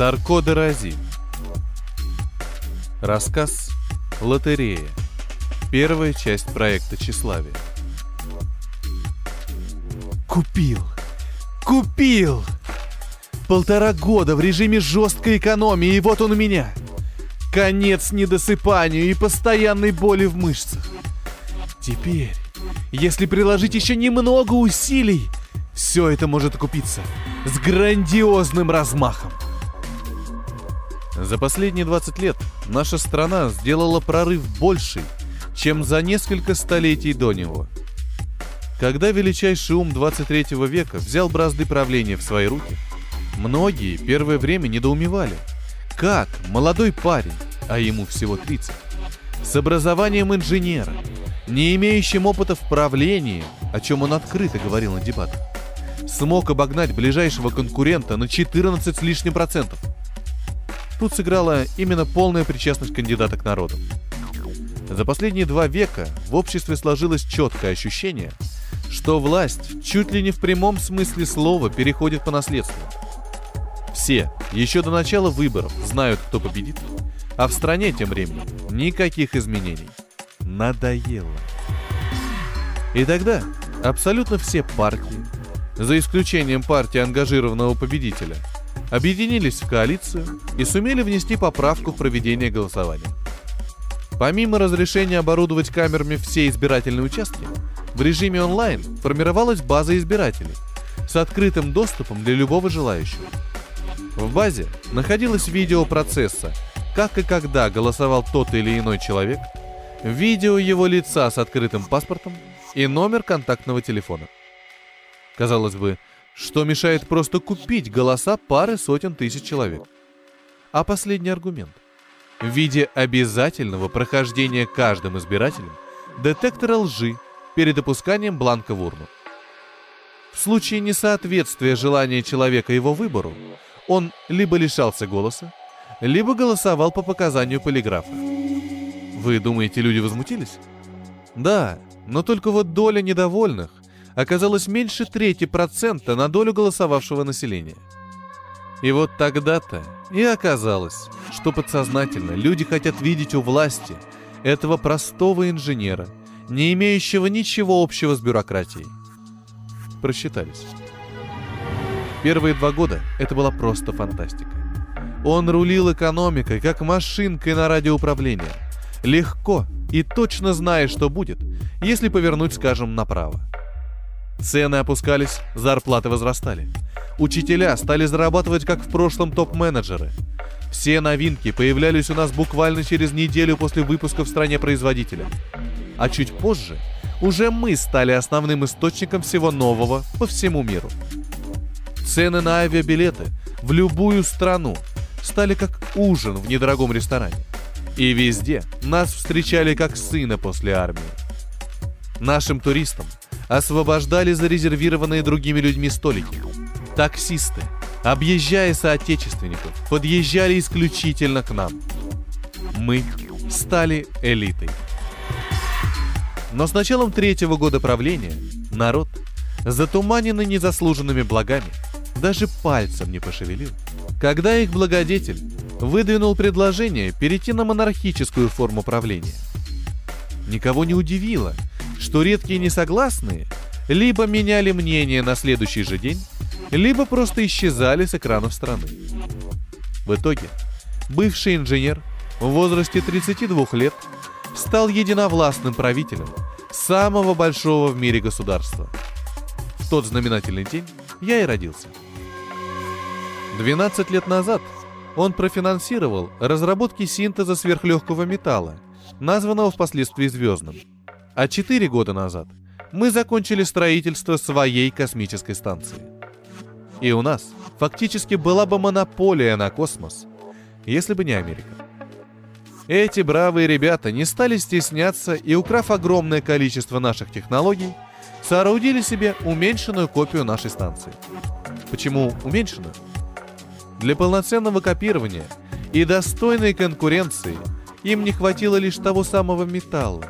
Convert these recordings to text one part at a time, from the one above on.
Сарко де Рази. Рассказ «Лотерея». Первая часть проекта «Тщеславие». Купил! Купил! Полтора года в режиме жесткой экономии, и вот он у меня. Конец недосыпанию и постоянной боли в мышцах. Теперь, если приложить еще немного усилий, все это может окупиться с грандиозным размахом. За последние 20 лет наша страна сделала прорыв больший, чем за несколько столетий до него. Когда величайший ум 23 века взял бразды правления в свои руки, многие первое время недоумевали, как молодой парень, а ему всего 30, с образованием инженера, не имеющим опыта в правлении, о чем он открыто говорил на дебатах, смог обогнать ближайшего конкурента на 14 с лишним процентов. Тут сыграла именно полная причастность кандидата к народу. За последние два века в обществе сложилось четкое ощущение, что власть чуть ли не в прямом смысле слова переходит по наследству. Все, еще до начала выборов, знают, кто победит, а в стране тем временем никаких изменений. Надоело. И тогда абсолютно все партии, за исключением партии ангажированного победителя, объединились в коалицию и сумели внести поправку в проведение голосования. Помимо разрешения оборудовать камерами все избирательные участки, в режиме онлайн формировалась база избирателей с открытым доступом для любого желающего. В базе находилось видео процесса, как и когда голосовал тот или иной человек, видео его лица с открытым паспортом и номер контактного телефона. Казалось бы, что мешает просто купить голоса пары сотен тысяч человек? А последний аргумент – в виде обязательного прохождения каждым избирателем детектора лжи перед опусканием бланка в урну. В случае несоответствия желания человека его выбору, он либо лишался голоса, либо голосовал по показанию полиграфа. Вы думаете, люди возмутились? Да, но только вот доля недовольных оказалась меньше трети процента на долю голосовавшего населения – и вот тогда-то и оказалось, что подсознательно люди хотят видеть у власти этого простого инженера, не имеющего ничего общего с бюрократией. Просчитались. Первые два года это была просто фантастика. Он рулил экономикой, как машинкой на радиоуправление. Легко и точно зная, что будет, если повернуть, скажем, направо. Цены опускались, зарплаты возрастали. Учителя стали зарабатывать, как в прошлом топ-менеджеры. Все новинки появлялись у нас буквально через неделю после выпуска в стране производителя. А чуть позже уже мы стали основным источником всего нового по всему миру. Цены на авиабилеты в любую страну стали как ужин в недорогом ресторане. И везде нас встречали как сына после армии. Нашим туристам освобождали зарезервированные другими людьми столики – Таксисты, объезжая соотечественников, подъезжали исключительно к нам. Мы стали элитой. Но с началом третьего года правления народ, затуманенный незаслуженными благами, даже пальцем не пошевелил, когда их благодетель выдвинул предложение перейти на монархическую форму правления. Никого не удивило, что редкие несогласные либо меняли мнение на следующий же день, либо просто исчезали с экранов страны. В итоге, бывший инженер в возрасте 32 лет стал единовластным правителем самого большого в мире государства. В тот знаменательный день я и родился. 12 лет назад он профинансировал разработки синтеза сверхлегкого металла, названного впоследствии звездным. А 4 года назад мы закончили строительство своей космической станции – и у нас фактически была бы монополия на космос, если бы не Америка. Эти бравые ребята не стали стесняться и, украв огромное количество наших технологий, соорудили себе уменьшенную копию нашей станции. Почему уменьшенную? Для полноценного копирования и достойной конкуренции им не хватило лишь того самого металла,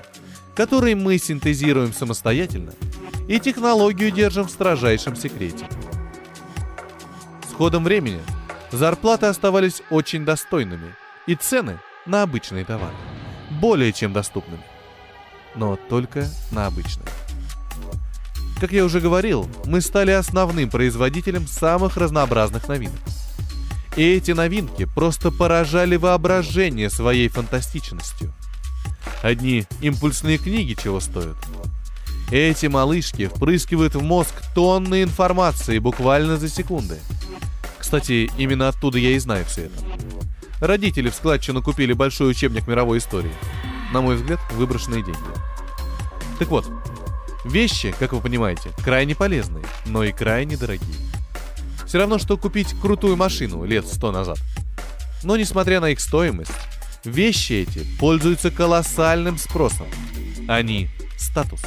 который мы синтезируем самостоятельно и технологию держим в строжайшем секрете – ходом времени Зарплаты оставались очень достойными, и цены на обычные товары более чем доступными. Но только на обычные. Как я уже говорил, мы стали основным производителем самых разнообразных новинок. И эти новинки просто поражали воображение своей фантастичностью. Одни импульсные книги чего стоят. Эти малышки впрыскивают в мозг тонны информации буквально за секунды. Кстати, именно оттуда я и знаю все это. Родители в складчину купили большой учебник мировой истории. На мой взгляд, выброшенные деньги. Так вот, вещи, как вы понимаете, крайне полезные, но и крайне дорогие. Все равно, что купить крутую машину лет сто назад. Но несмотря на их стоимость, вещи эти пользуются колоссальным спросом. Они – статус.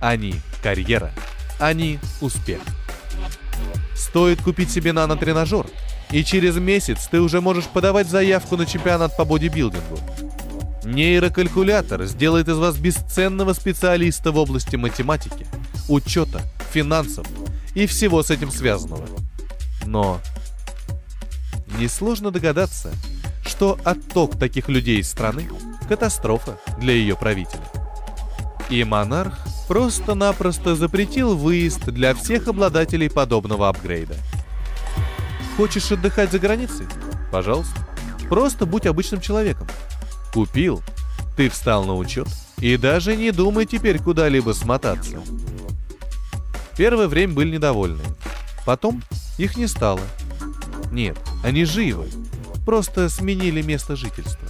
Они – карьера. Они – успех. Стоит купить себе нано-тренажер, и через месяц ты уже можешь подавать заявку на чемпионат по бодибилдингу. Нейрокалькулятор сделает из вас бесценного специалиста в области математики, учета, финансов и всего с этим связанного. Но несложно догадаться, что отток таких людей из страны – катастрофа для ее правителя. И монарх просто-напросто запретил выезд для всех обладателей подобного апгрейда – Хочешь отдыхать за границей? Пожалуйста. Просто будь обычным человеком. Купил, ты встал на учет, и даже не думай теперь куда-либо смотаться. Первое время были недовольны. Потом их не стало. Нет, они живы. Просто сменили место жительства.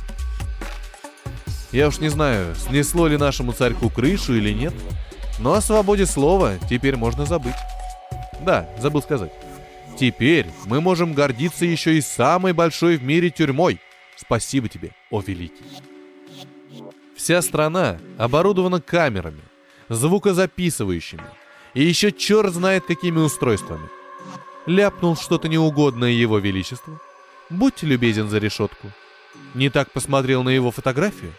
Я уж не знаю, снесло ли нашему царьку крышу или нет, но о свободе слова теперь можно забыть. Да, забыл сказать. Теперь мы можем гордиться еще и самой большой в мире тюрьмой. Спасибо тебе, о великий. Вся страна оборудована камерами, звукозаписывающими и еще черт знает какими устройствами. Ляпнул что-то неугодное его величеству. Будьте любезен за решетку. Не так посмотрел на его фотографию?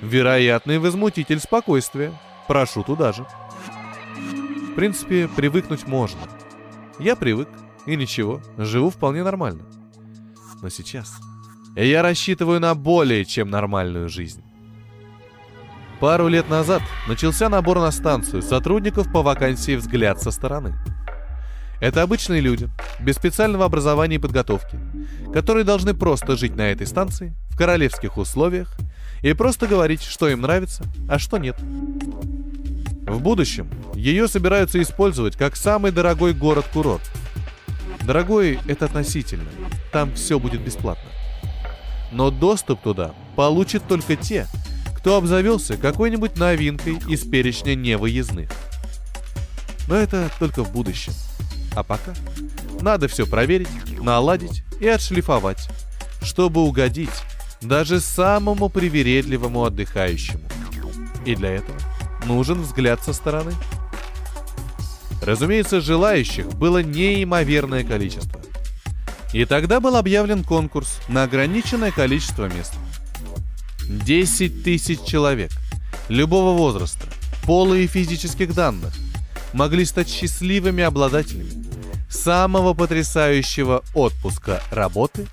Вероятный возмутитель спокойствия. Прошу туда же. В принципе, привыкнуть можно. Я привык. И ничего, живу вполне нормально. Но сейчас я рассчитываю на более чем нормальную жизнь. Пару лет назад начался набор на станцию сотрудников по вакансии «Взгляд со стороны». Это обычные люди, без специального образования и подготовки, которые должны просто жить на этой станции, в королевских условиях, и просто говорить, что им нравится, а что нет. В будущем ее собираются использовать как самый дорогой город-курорт – Дорогой — это относительно. Там все будет бесплатно. Но доступ туда получат только те, кто обзавелся какой-нибудь новинкой из перечня невыездных. Но это только в будущем. А пока надо все проверить, наладить и отшлифовать, чтобы угодить даже самому привередливому отдыхающему. И для этого нужен взгляд со стороны – Разумеется, желающих было неимоверное количество. И тогда был объявлен конкурс на ограниченное количество мест. 10 тысяч человек, любого возраста, пола и физических данных, могли стать счастливыми обладателями самого потрясающего отпуска работы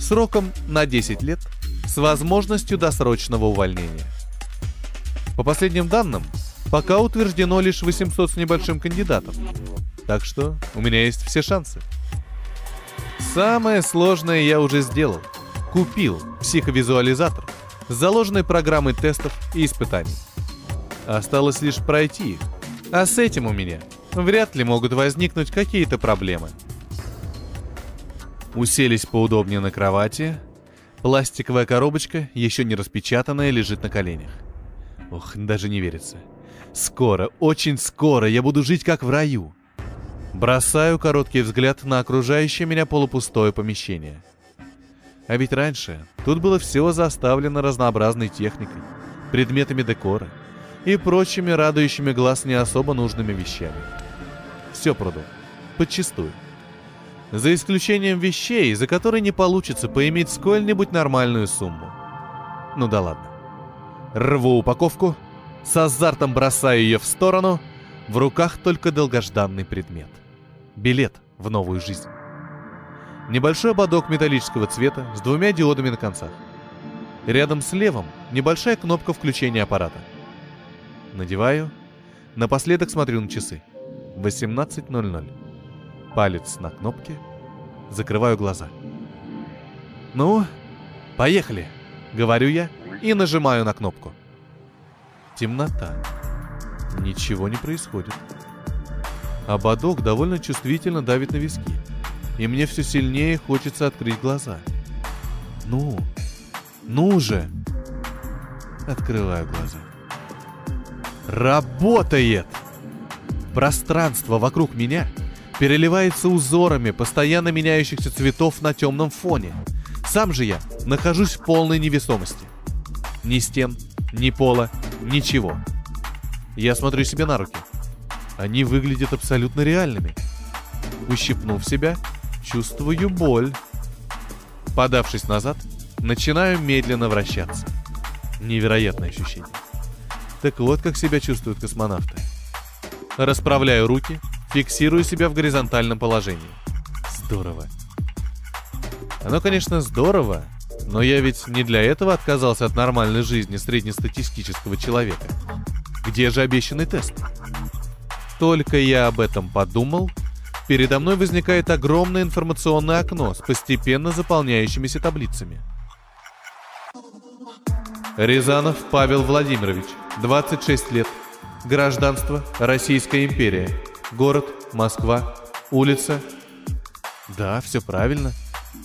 сроком на 10 лет с возможностью досрочного увольнения. По последним данным, Пока утверждено лишь 800 с небольшим кандидатов. Так что у меня есть все шансы. Самое сложное я уже сделал. Купил психовизуализатор с заложенной программой тестов и испытаний. Осталось лишь пройти их. А с этим у меня вряд ли могут возникнуть какие-то проблемы. Уселись поудобнее на кровати. Пластиковая коробочка, еще не распечатанная, лежит на коленях. Ох, даже не верится. Скоро, очень скоро я буду жить как в раю. Бросаю короткий взгляд на окружающее меня полупустое помещение. А ведь раньше тут было все заставлено разнообразной техникой, предметами декора и прочими радующими глаз не особо нужными вещами. Все продал. Подчистую. За исключением вещей, за которые не получится поиметь сколь-нибудь нормальную сумму. Ну да ладно. Рву упаковку — с азартом бросаю ее в сторону, в руках только долгожданный предмет. Билет в новую жизнь. Небольшой ободок металлического цвета с двумя диодами на концах. Рядом с левым небольшая кнопка включения аппарата. Надеваю. Напоследок смотрю на часы. 18.00. Палец на кнопке. Закрываю глаза. Ну, поехали, говорю я и нажимаю на кнопку. Темнота. Ничего не происходит. Ободок довольно чувствительно давит на виски. И мне все сильнее хочется открыть глаза. Ну, ну же! Открываю глаза. Работает! Пространство вокруг меня переливается узорами постоянно меняющихся цветов на темном фоне. Сам же я нахожусь в полной невесомости. Ни стен, ни пола, ничего. Я смотрю себе на руки. Они выглядят абсолютно реальными. Ущипнув себя, чувствую боль. Подавшись назад, начинаю медленно вращаться. Невероятное ощущение. Так вот, как себя чувствуют космонавты. Расправляю руки, фиксирую себя в горизонтальном положении. Здорово. Оно, конечно, здорово, но я ведь не для этого отказался от нормальной жизни среднестатистического человека. Где же обещанный тест? Только я об этом подумал, передо мной возникает огромное информационное окно с постепенно заполняющимися таблицами. Рязанов Павел Владимирович, 26 лет. Гражданство Российская империя. Город Москва. Улица. Да, все правильно.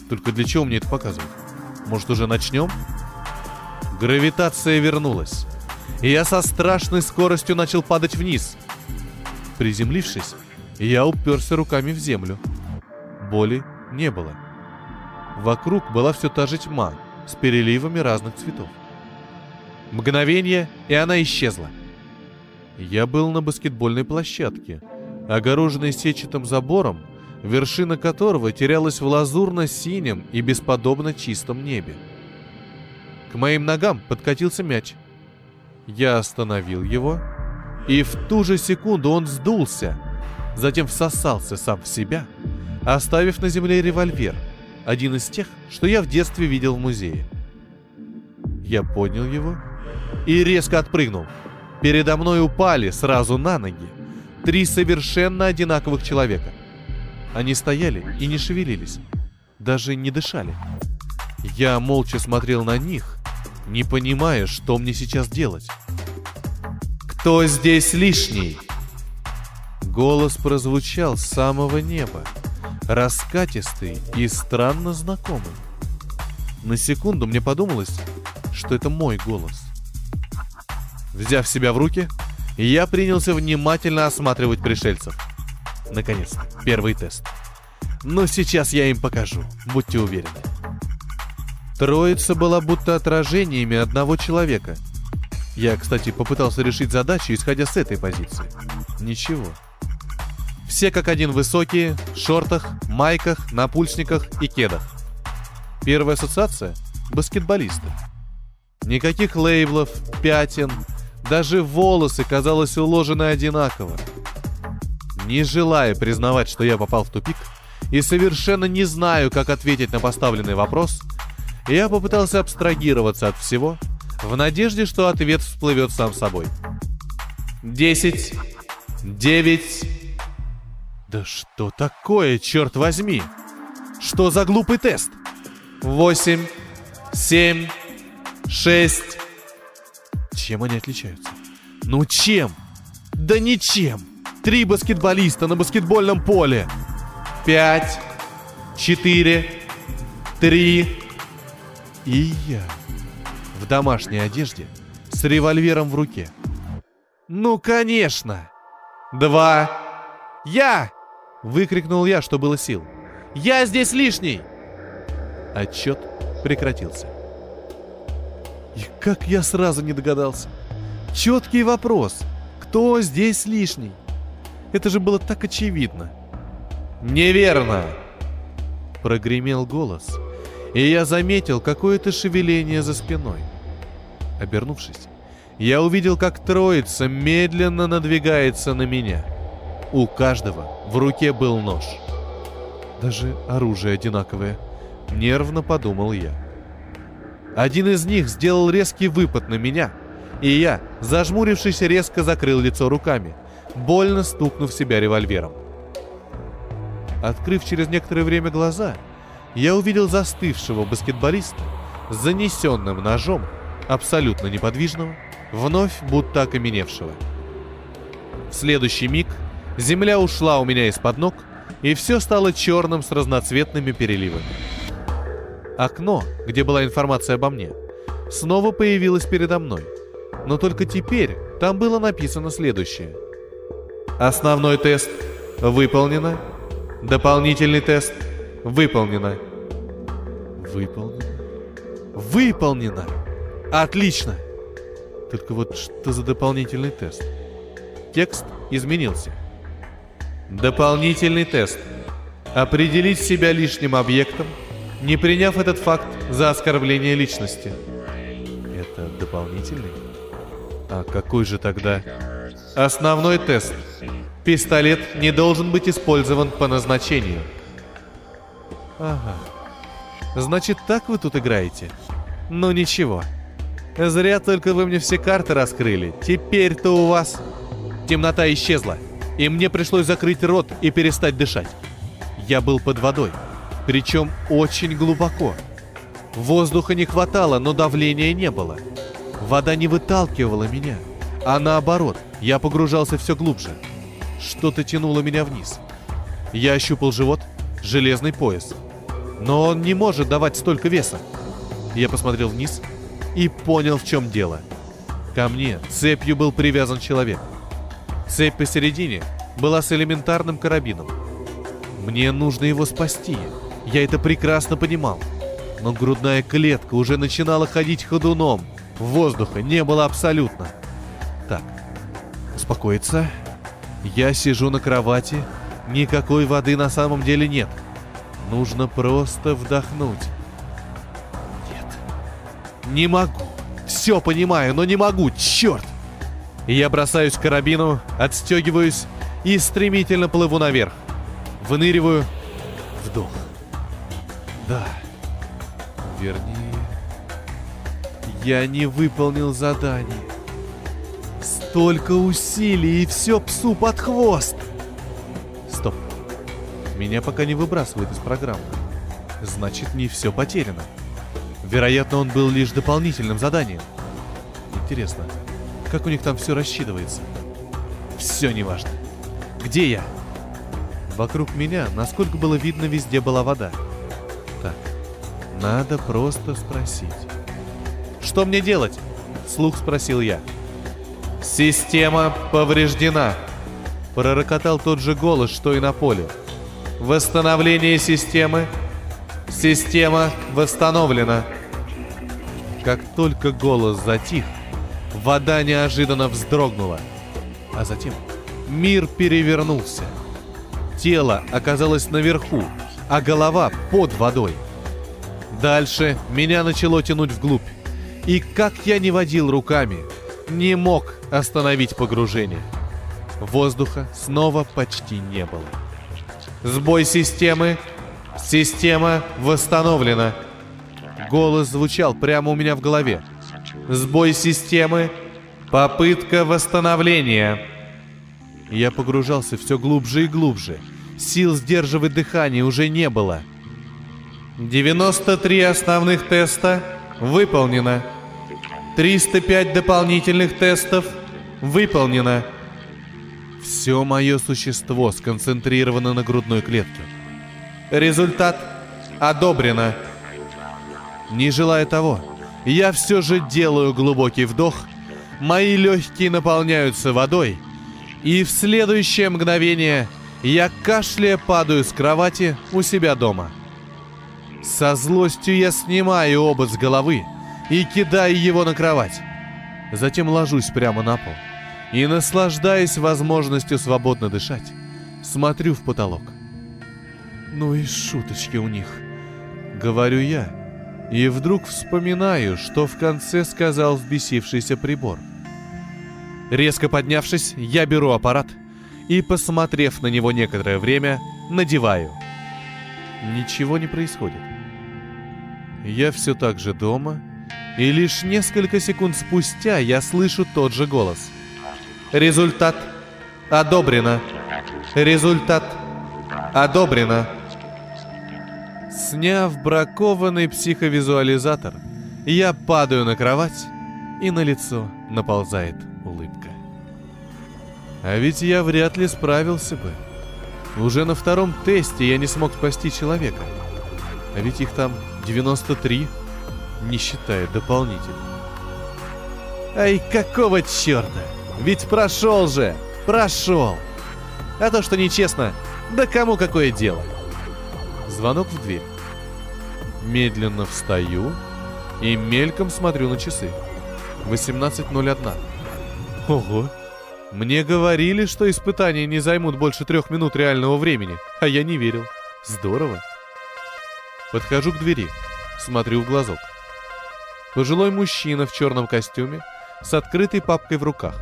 Только для чего мне это показывают? Может, уже начнем? Гравитация вернулась. И я со страшной скоростью начал падать вниз – Приземлившись, я уперся руками в землю. Боли не было. Вокруг была все та же тьма с переливами разных цветов. Мгновение, и она исчезла. Я был на баскетбольной площадке, огороженной сетчатым забором, вершина которого терялась в лазурно-синем и бесподобно чистом небе. К моим ногам подкатился мяч. Я остановил его и в ту же секунду он сдулся, затем всосался сам в себя, оставив на земле револьвер, один из тех, что я в детстве видел в музее. Я поднял его и резко отпрыгнул. Передо мной упали сразу на ноги три совершенно одинаковых человека. Они стояли и не шевелились, даже не дышали. Я молча смотрел на них, не понимая, что мне сейчас делать. «Кто здесь лишний?» Голос прозвучал с самого неба, раскатистый и странно знакомый. На секунду мне подумалось, что это мой голос. Взяв себя в руки, я принялся внимательно осматривать пришельцев. Наконец-то, первый тест. Но сейчас я им покажу, будьте уверены. Троица была будто отражениями одного человека — я, кстати, попытался решить задачу, исходя с этой позиции. Ничего. Все как один высокие, в шортах, майках, напульсниках и кедах. Первая ассоциация – баскетболисты. Никаких лейблов, пятен, даже волосы, казалось, уложены одинаково. Не желая признавать, что я попал в тупик, и совершенно не знаю, как ответить на поставленный вопрос, я попытался абстрагироваться от всего – в надежде, что ответ всплывет сам собой. Десять, девять... Да что такое, черт возьми? Что за глупый тест? Восемь, семь, шесть... Чем они отличаются? Ну чем? Да ничем! Три баскетболиста на баскетбольном поле. Пять, четыре, три и я в домашней одежде, с револьвером в руке. «Ну, конечно!» «Два!» «Я!» — выкрикнул я, что было сил. «Я здесь лишний!» Отчет прекратился. И как я сразу не догадался. Четкий вопрос. Кто здесь лишний? Это же было так очевидно. «Неверно!» Прогремел голос, и я заметил какое-то шевеление за спиной. Обернувшись, я увидел, как троица медленно надвигается на меня. У каждого в руке был нож. Даже оружие одинаковое. Нервно подумал я. Один из них сделал резкий выпад на меня, и я, зажмурившись, резко закрыл лицо руками, больно стукнув себя револьвером. Открыв через некоторое время глаза, я увидел застывшего баскетболиста с занесенным ножом, абсолютно неподвижного, вновь будто окаменевшего. В следующий миг земля ушла у меня из-под ног, и все стало черным с разноцветными переливами. Окно, где была информация обо мне, снова появилось передо мной. Но только теперь там было написано следующее. Основной тест выполнено. Дополнительный тест выполнено. Выполнено. Выполнено! Отлично! Только вот что за дополнительный тест? Текст изменился. Дополнительный тест. Определить себя лишним объектом, не приняв этот факт за оскорбление личности. Это дополнительный? А какой же тогда? Основной тест. Пистолет не должен быть использован по назначению. Ага. Значит, так вы тут играете? Ну ничего. Зря только вы мне все карты раскрыли. Теперь-то у вас... Темнота исчезла, и мне пришлось закрыть рот и перестать дышать. Я был под водой, причем очень глубоко. Воздуха не хватало, но давления не было. Вода не выталкивала меня, а наоборот, я погружался все глубже. Что-то тянуло меня вниз. Я ощупал живот, железный пояс. Но он не может давать столько веса. Я посмотрел вниз и понял, в чем дело. Ко мне цепью был привязан человек. Цепь посередине была с элементарным карабином. Мне нужно его спасти. Я это прекрасно понимал. Но грудная клетка уже начинала ходить ходуном. Воздуха не было абсолютно. Так, успокоиться. Я сижу на кровати. Никакой воды на самом деле нет. Нужно просто вдохнуть. Не могу. Все понимаю, но не могу, черт! Я бросаюсь к карабину, отстегиваюсь и стремительно плыву наверх. Выныриваю. Вдох. Да. Вернее... Я не выполнил задание. Столько усилий, и все псу под хвост. Стоп. Меня пока не выбрасывают из программы. Значит, не все потеряно. Вероятно, он был лишь дополнительным заданием. Интересно, как у них там все рассчитывается? Все неважно. Где я? Вокруг меня, насколько было видно, везде была вода. Надо просто спросить. «Что мне делать?» — слух спросил я. «Система повреждена», — пророкотал тот же голос, что и на поле. «Восстановление системы. Система восстановлена». Как только голос затих, вода неожиданно вздрогнула. А затем мир перевернулся. Тело оказалось наверху, а голова под водой. Дальше меня начало тянуть вглубь. И как я не водил руками, не мог остановить погружение. Воздуха снова почти не было. Сбой системы. Система восстановлена. Голос звучал прямо у меня в голове. Сбой системы. Попытка восстановления. Я погружался все глубже и глубже. Сил сдерживать дыхание уже не было. 93 основных теста выполнено. 305 дополнительных тестов выполнено. Все мое существо сконцентрировано на грудной клетке. Результат одобрено. Не желая того, я все же делаю глубокий вдох, мои легкие наполняются водой, и в следующее мгновение я кашляя падаю с кровати у себя дома. Со злостью я снимаю обод с головы и кидаю его на кровать. Затем ложусь прямо на пол и, наслаждаясь возможностью свободно дышать, смотрю в потолок. Ну и шуточки у них, говорю я, и вдруг вспоминаю, что в конце сказал взбесившийся прибор. Резко поднявшись, я беру аппарат и, посмотрев на него некоторое время, надеваю. ничего не происходит. Я все так же дома, и лишь несколько секунд спустя я слышу тот же голос. Результат одобрено. Результат одобрено. Сняв бракованный психовизуализатор, я падаю на кровать, и на лицо наползает улыбка. А ведь я вряд ли справился бы. Уже на втором тесте я не смог спасти человека. А ведь их там 93, не считая дополнительных. Ай, какого черта? Ведь прошел же! Прошел! А то, что нечестно, да кому какое дело? Звонок в дверь. Медленно встаю и мельком смотрю на часы. 18.01. Ого! Мне говорили, что испытания не займут больше трех минут реального времени, а я не верил. Здорово. Подхожу к двери, смотрю в глазок. Пожилой мужчина в черном костюме с открытой папкой в руках.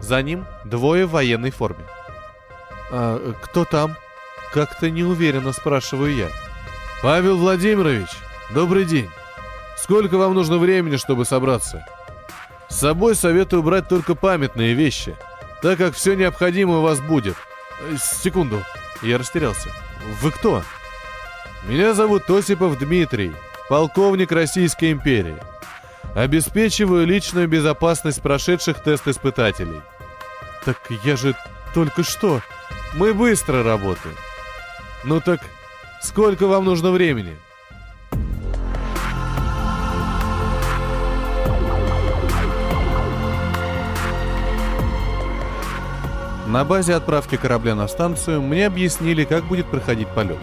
За ним двое в военной форме. «А кто там?» Как-то неуверенно спрашиваю я. «Павел Владимирович, добрый день. Сколько вам нужно времени, чтобы собраться?» «С собой советую брать только памятные вещи, так как все необходимое у вас будет. Э, секунду». Я растерялся. «Вы кто?» «Меня зовут Осипов Дмитрий, полковник Российской империи. Обеспечиваю личную безопасность прошедших тест-испытателей». «Так я же только что...» «Мы быстро работаем. Ну так, сколько вам нужно времени?» На базе отправки корабля на станцию мне объяснили, как будет проходить полет.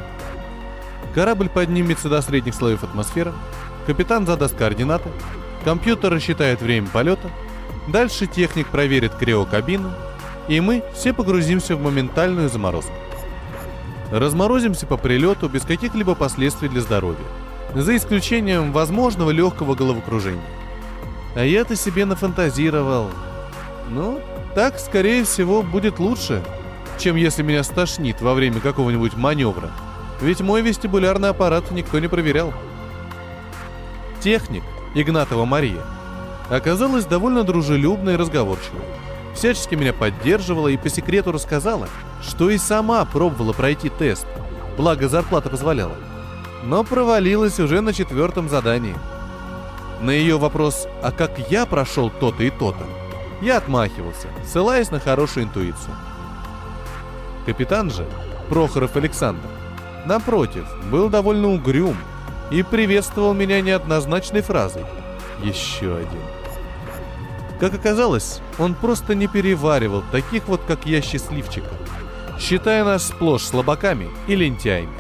Корабль поднимется до средних слоев атмосферы, капитан задаст координаты, компьютер рассчитает время полета, дальше техник проверит криокабину, и мы все погрузимся в моментальную заморозку. Разморозимся по прилету без каких-либо последствий для здоровья, за исключением возможного легкого головокружения. А я-то себе нафантазировал. Ну, так, скорее всего, будет лучше, чем если меня стошнит во время какого-нибудь маневра. Ведь мой вестибулярный аппарат никто не проверял. Техник, Игнатова Мария, оказалась довольно дружелюбной и разговорчивой. Всячески меня поддерживала и по секрету рассказала, что и сама пробовала пройти тест, благо зарплата позволяла. Но провалилась уже на четвертом задании. На ее вопрос «А как я прошел то-то и то-то?» Я отмахивался, ссылаясь на хорошую интуицию. Капитан же, Прохоров Александр, напротив, был довольно угрюм и приветствовал меня неоднозначной фразой «Еще один». Как оказалось, он просто не переваривал таких вот, как я, счастливчиков, считая нас сплошь слабаками и лентяями.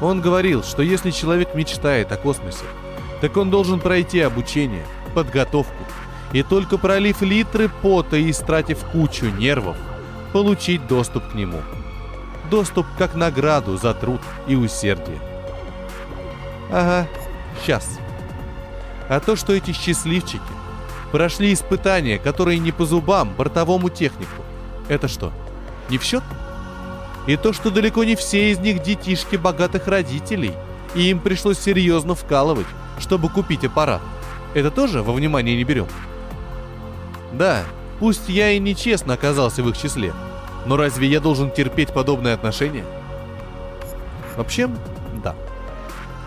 Он говорил, что если человек мечтает о космосе, так он должен пройти обучение, подготовку и только пролив литры пота и истратив кучу нервов, получить доступ к нему. Доступ как награду за труд и усердие. Ага, сейчас. А то, что эти счастливчики прошли испытания, которые не по зубам бортовому технику, это что, не в счет? И то, что далеко не все из них детишки богатых родителей, и им пришлось серьезно вкалывать, чтобы купить аппарат, это тоже во внимание не берем? Да, пусть я и нечестно оказался в их числе, но разве я должен терпеть подобное отношение? Вообще, да.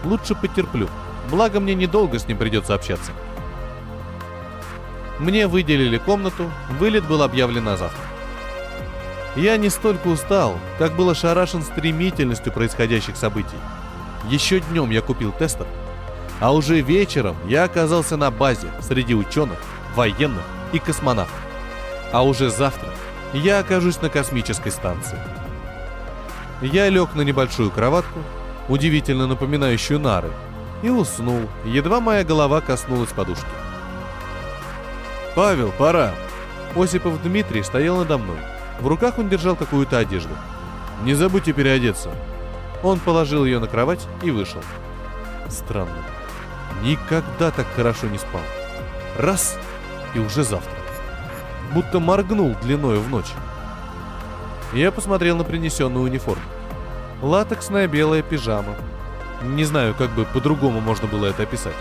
Лучше потерплю, благо мне недолго с ним придется общаться. Мне выделили комнату, вылет был объявлен на завтра. Я не столько устал, как был ошарашен стремительностью происходящих событий. Еще днем я купил тестер, а уже вечером я оказался на базе среди ученых, военных и космонавт. А уже завтра я окажусь на космической станции. Я лег на небольшую кроватку, удивительно напоминающую нары, и уснул, едва моя голова коснулась подушки. «Павел, пора!» Осипов Дмитрий стоял надо мной. В руках он держал какую-то одежду. «Не забудьте переодеться!» Он положил ее на кровать и вышел. Странно. Никогда так хорошо не спал. Раз — и уже завтра. Будто моргнул длиною в ночь. Я посмотрел на принесенную униформу. Латексная белая пижама. Не знаю, как бы по-другому можно было это описать.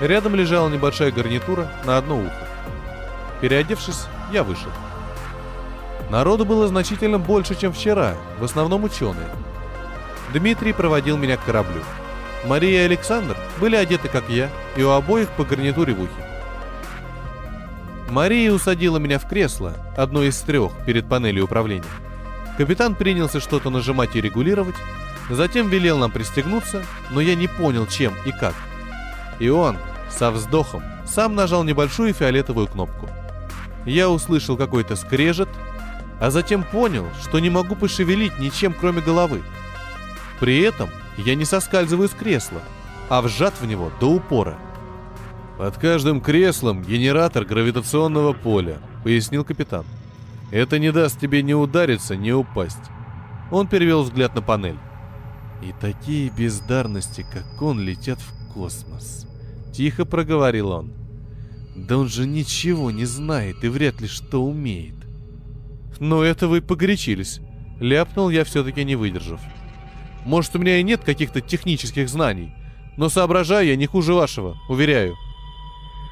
Рядом лежала небольшая гарнитура на одно ухо. Переодевшись, я вышел. Народу было значительно больше, чем вчера, в основном ученые. Дмитрий проводил меня к кораблю. Мария и Александр были одеты, как я, и у обоих по гарнитуре в ухе. Мария усадила меня в кресло, одно из трех, перед панелью управления. Капитан принялся что-то нажимать и регулировать, затем велел нам пристегнуться, но я не понял, чем и как. И он, со вздохом, сам нажал небольшую фиолетовую кнопку. Я услышал какой-то скрежет, а затем понял, что не могу пошевелить ничем, кроме головы. При этом я не соскальзываю с кресла, а вжат в него до упора. «Под каждым креслом генератор гравитационного поля», — пояснил капитан. «Это не даст тебе ни удариться, ни упасть». Он перевел взгляд на панель. «И такие бездарности, как он, летят в космос», — тихо проговорил он. «Да он же ничего не знает и вряд ли что умеет». «Ну это вы погорячились», — ляпнул я все-таки не выдержав. Может, у меня и нет каких-то технических знаний, но соображаю я не хуже вашего, уверяю.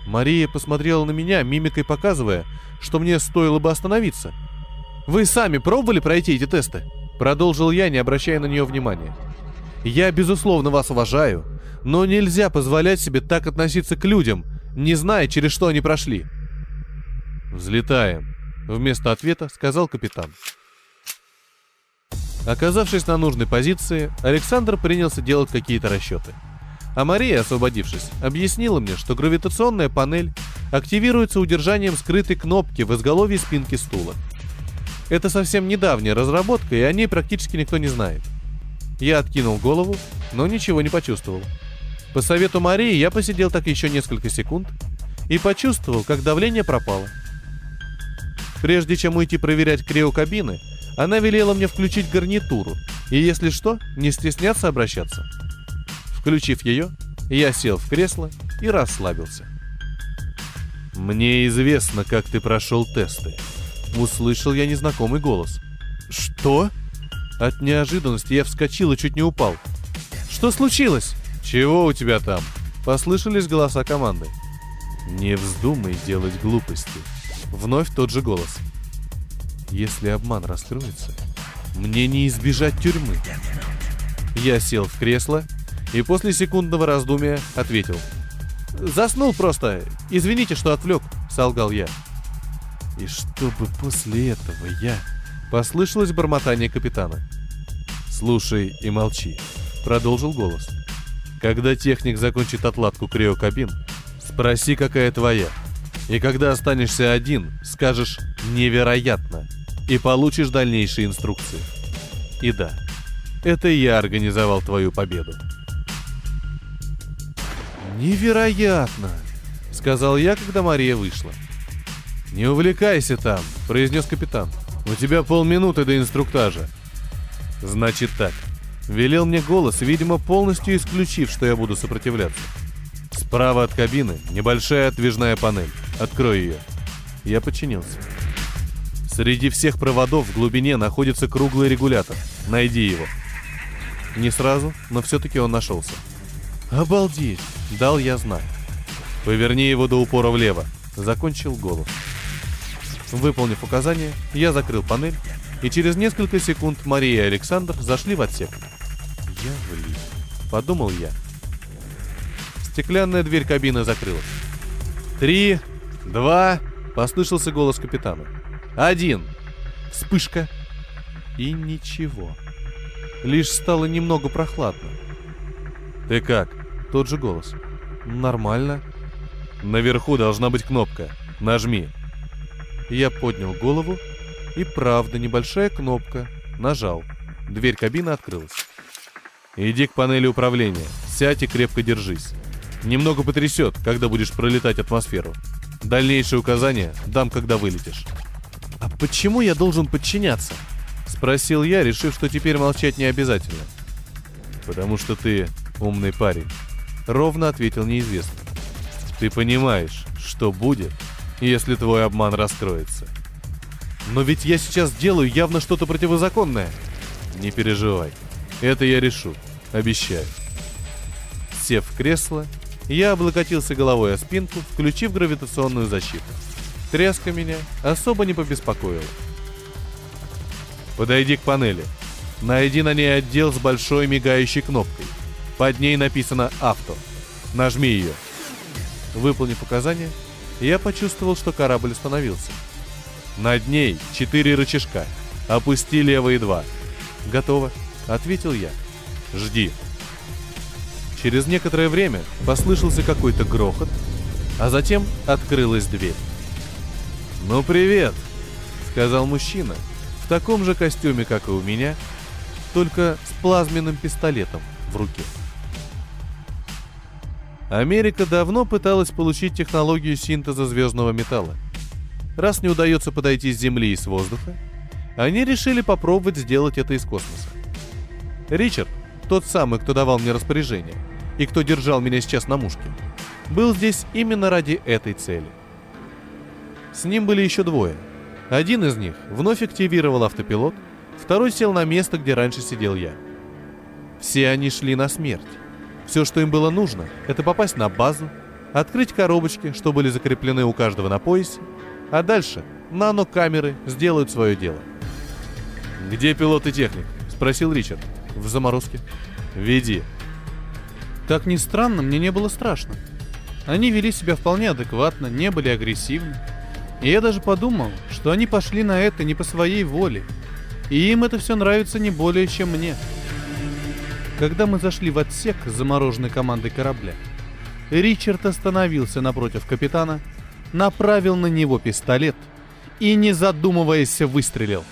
Мария посмотрела на меня, мимикой показывая, что мне стоило бы остановиться. «Вы сами пробовали пройти эти тесты?» Продолжил я, не обращая на нее внимания. «Я, безусловно, вас уважаю, но нельзя позволять себе так относиться к людям, не зная, через что они прошли». «Взлетаем», — вместо ответа сказал капитан. Оказавшись на нужной позиции, Александр принялся делать какие-то расчеты. А Мария, освободившись, объяснила мне, что гравитационная панель активируется удержанием скрытой кнопки в изголовье спинки стула. Это совсем недавняя разработка, и о ней практически никто не знает. Я откинул голову, но ничего не почувствовал. По совету Марии я посидел так еще несколько секунд и почувствовал, как давление пропало. Прежде чем уйти проверять криокабины, она велела мне включить гарнитуру, и если что, не стесняться обращаться. Включив ее, я сел в кресло и расслабился. «Мне известно, как ты прошел тесты», — услышал я незнакомый голос. «Что?» От неожиданности я вскочил и чуть не упал. «Что случилось?» «Чего у тебя там?» Послышались голоса команды. «Не вздумай делать глупости». Вновь тот же голос. Если обман раскроется, мне не избежать тюрьмы. Я сел в кресло и после секундного раздумия ответил. «Заснул просто. Извините, что отвлек», — солгал я. И чтобы после этого я... Послышалось бормотание капитана. «Слушай и молчи», — продолжил голос. «Когда техник закончит отладку криокабин, спроси, какая твоя. И когда останешься один, скажешь «невероятно», и получишь дальнейшие инструкции. И да, это я организовал твою победу. «Невероятно!» — сказал я, когда Мария вышла. «Не увлекайся там», — произнес капитан. «У тебя полминуты до инструктажа». «Значит так», — велел мне голос, видимо, полностью исключив, что я буду сопротивляться. «Справа от кабины небольшая отвижная панель. Открой ее». Я подчинился. Среди всех проводов в глубине находится круглый регулятор. Найди его. Не сразу, но все-таки он нашелся. Обалдеть! Дал я знак. Поверни его до упора влево. Закончил голос. Выполнив указание, я закрыл панель, и через несколько секунд Мария и Александр зашли в отсек. Я влип. Подумал я. Стеклянная дверь кабины закрылась. «Три, два...» — послышался голос капитана. Один. Вспышка. И ничего. Лишь стало немного прохладно. Ты как? Тот же голос. Нормально. Наверху должна быть кнопка. Нажми. Я поднял голову, и правда небольшая кнопка. Нажал. Дверь кабины открылась. Иди к панели управления. Сядь и крепко держись. Немного потрясет, когда будешь пролетать атмосферу. Дальнейшие указания дам, когда вылетишь. «А почему я должен подчиняться?» — спросил я, решив, что теперь молчать не обязательно. «Потому что ты умный парень», — ровно ответил неизвестный. «Ты понимаешь, что будет, если твой обман раскроется». «Но ведь я сейчас делаю явно что-то противозаконное». Не переживай. Это я решу. Обещаю. Сев в кресло, я облокотился головой о спинку, включив гравитационную защиту. Тряска меня особо не побеспокоила. Подойди к панели. Найди на ней отдел с большой мигающей кнопкой. Под ней написано «Авто». Нажми ее. Выполнив указание, я почувствовал, что корабль остановился. Над ней четыре рычажка. Опусти левые два. Готово, ответил я. Жди. Через некоторое время послышался какой-то грохот, а затем открылась дверь. «Ну привет!» — сказал мужчина в таком же костюме, как и у меня, только с плазменным пистолетом в руке. Америка давно пыталась получить технологию синтеза звездного металла. Раз не удается подойти с Земли и с воздуха, они решили попробовать сделать это из космоса. Ричард, тот самый, кто давал мне распоряжение, и кто держал меня сейчас на мушке, был здесь именно ради этой цели. С ним были еще двое. Один из них вновь активировал автопилот, второй сел на место, где раньше сидел я. Все они шли на смерть. Все, что им было нужно, это попасть на базу, открыть коробочки, что были закреплены у каждого на поясе, а дальше нано-камеры сделают свое дело. «Где пилот и техник?» — спросил Ричард. «В заморозке». «Веди». Как ни странно, мне не было страшно. Они вели себя вполне адекватно, не были агрессивны. И я даже подумал, что они пошли на это не по своей воле. И им это все нравится не более, чем мне. Когда мы зашли в отсек замороженной командой корабля, Ричард остановился напротив капитана, направил на него пистолет и, не задумываясь, выстрелил.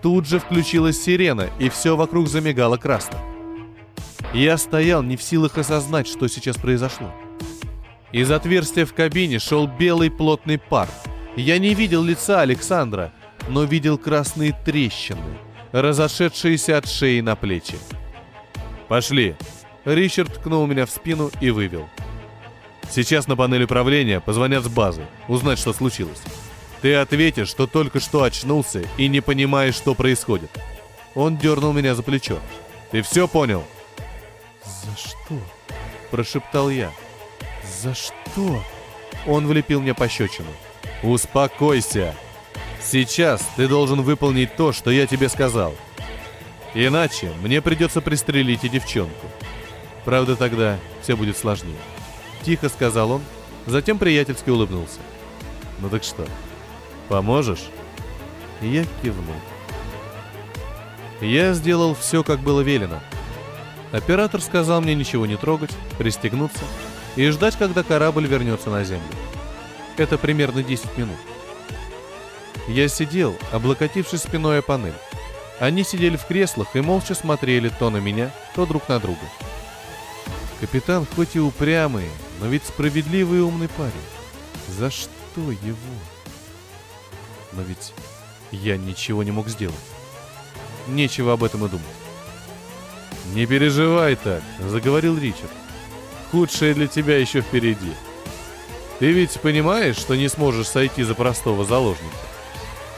Тут же включилась сирена, и все вокруг замигало красным. Я стоял не в силах осознать, что сейчас произошло. Из отверстия в кабине шел белый плотный пар. Я не видел лица Александра, но видел красные трещины — разошедшиеся от шеи на плечи. «Пошли!» Ричард ткнул меня в спину и вывел. «Сейчас на панель управления позвонят с базы, узнать, что случилось. Ты ответишь, что только что очнулся и не понимаешь, что происходит». Он дернул меня за плечо. «Ты все понял?» «За что?» – прошептал я. «За что?» Он влепил мне пощечину. «Успокойся!» Сейчас ты должен выполнить то, что я тебе сказал. Иначе мне придется пристрелить и девчонку. Правда, тогда все будет сложнее. Тихо сказал он, затем приятельски улыбнулся. Ну так что, поможешь? Я кивнул. Я сделал все, как было велено. Оператор сказал мне ничего не трогать, пристегнуться и ждать, когда корабль вернется на Землю. Это примерно 10 минут. Я сидел, облокотившись спиной о панель. Они сидели в креслах и молча смотрели то на меня, то друг на друга. Капитан хоть и упрямый, но ведь справедливый и умный парень. За что его? Но ведь я ничего не мог сделать. Нечего об этом и думать. «Не переживай так», — заговорил Ричард. «Худшее для тебя еще впереди. Ты ведь понимаешь, что не сможешь сойти за простого заложника?»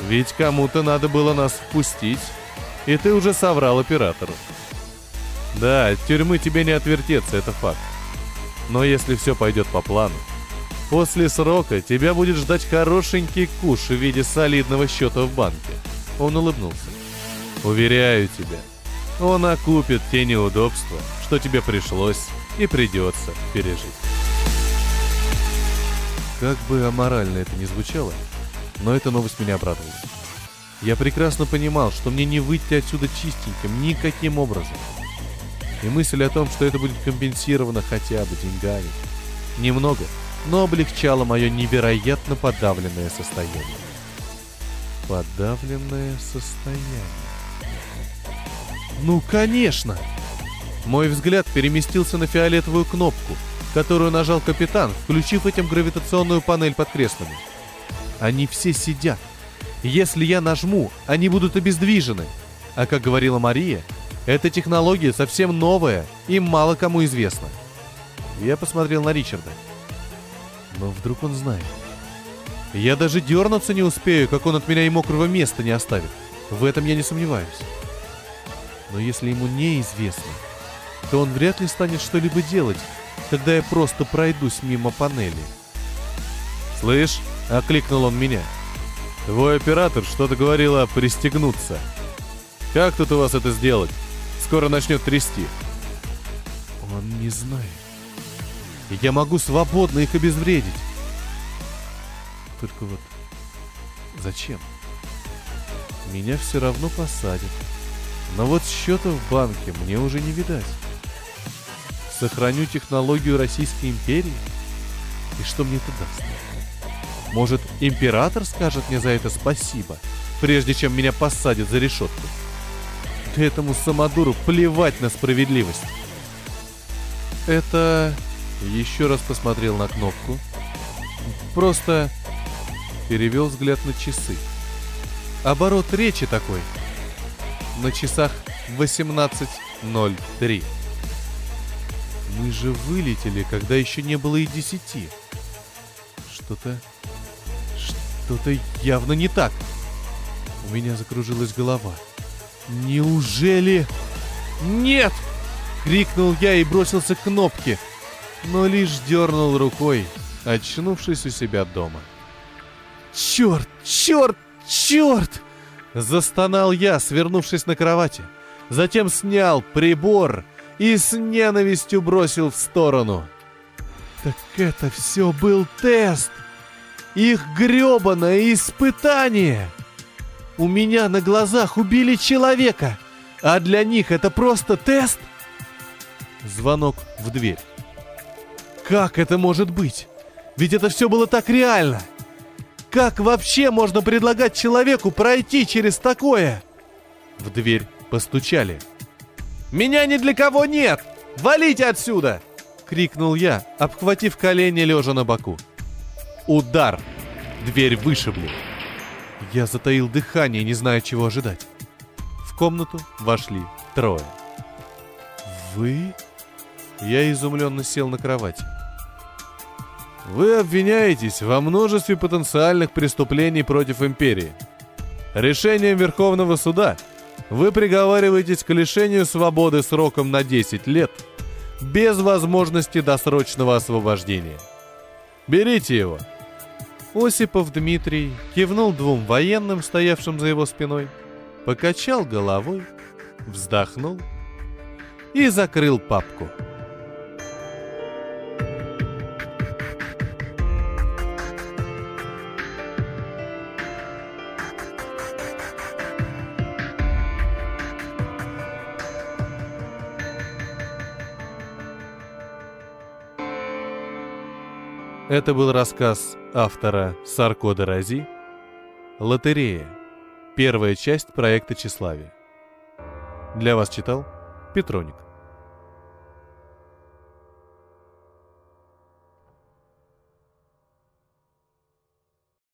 Ведь кому-то надо было нас впустить, и ты уже соврал оператору. Да, от тюрьмы тебе не отвертеться, это факт. Но если все пойдет по плану, после срока тебя будет ждать хорошенький куш в виде солидного счета в банке. Он улыбнулся. Уверяю тебя, он окупит те неудобства, что тебе пришлось и придется пережить. Как бы аморально это ни звучало, но эта новость меня обрадовала. Я прекрасно понимал, что мне не выйти отсюда чистеньким никаким образом. И мысль о том, что это будет компенсировано хотя бы деньгами, немного, но облегчала мое невероятно подавленное состояние. Подавленное состояние. Ну, конечно! Мой взгляд переместился на фиолетовую кнопку, которую нажал капитан, включив этим гравитационную панель под креслами. Они все сидят. Если я нажму, они будут обездвижены. А как говорила Мария, эта технология совсем новая и мало кому известна. Я посмотрел на Ричарда. Но вдруг он знает. Я даже дернуться не успею, как он от меня и мокрого места не оставит. В этом я не сомневаюсь. Но если ему неизвестно, то он вряд ли станет что-либо делать, когда я просто пройдусь мимо панели. «Слышь?» — окликнул он меня. «Твой оператор что-то говорила пристегнуться. Как тут у вас это сделать? Скоро начнет трясти». Он не знает. Я могу свободно их обезвредить. Только вот зачем? Меня все равно посадят. Но вот счета в банке мне уже не видать. Сохраню технологию Российской империи? И что мне это даст? Может, император скажет мне за это спасибо, прежде чем меня посадят за решетку? Да этому самодуру плевать на справедливость. Это... Еще раз посмотрел на кнопку. Просто перевел взгляд на часы. Оборот речи такой. На часах 18.03. Мы же вылетели, когда еще не было и десяти. Что-то... Что-то явно не так. У меня закружилась голова. Неужели... Нет! Крикнул я и бросился к кнопке, но лишь дернул рукой, очнувшись у себя дома. «Черт! Черт! Черт!» Застонал я, свернувшись на кровати. Затем снял прибор и с ненавистью бросил в сторону. Так это все был тест! Их гребаное испытание! У меня на глазах убили человека, а для них это просто тест? Звонок в дверь. Как это может быть? Ведь это все было так реально. Как вообще можно предлагать человеку пройти через такое? В дверь постучали. «Меня ни для кого нет! Валите отсюда!» — крикнул я, обхватив колени лежа на боку. Удар! Дверь вышибли. Я затаил дыхание, не зная, чего ожидать. В комнату вошли трое. «Вы?» Я изумленно сел на кровати. Вы обвиняетесь во множестве потенциальных преступлений против империи. Решением Верховного суда вы приговариваетесь к лишению свободы сроком на 10 лет без возможности досрочного освобождения. Берите его. Осипов Дмитрий кивнул двум военным, стоявшим за его спиной, покачал головой, вздохнул и закрыл папку. Это был рассказ автора Сарко де Рази «Лотерея. Первая часть проекта «Тщеславие». Для вас читал Петроник.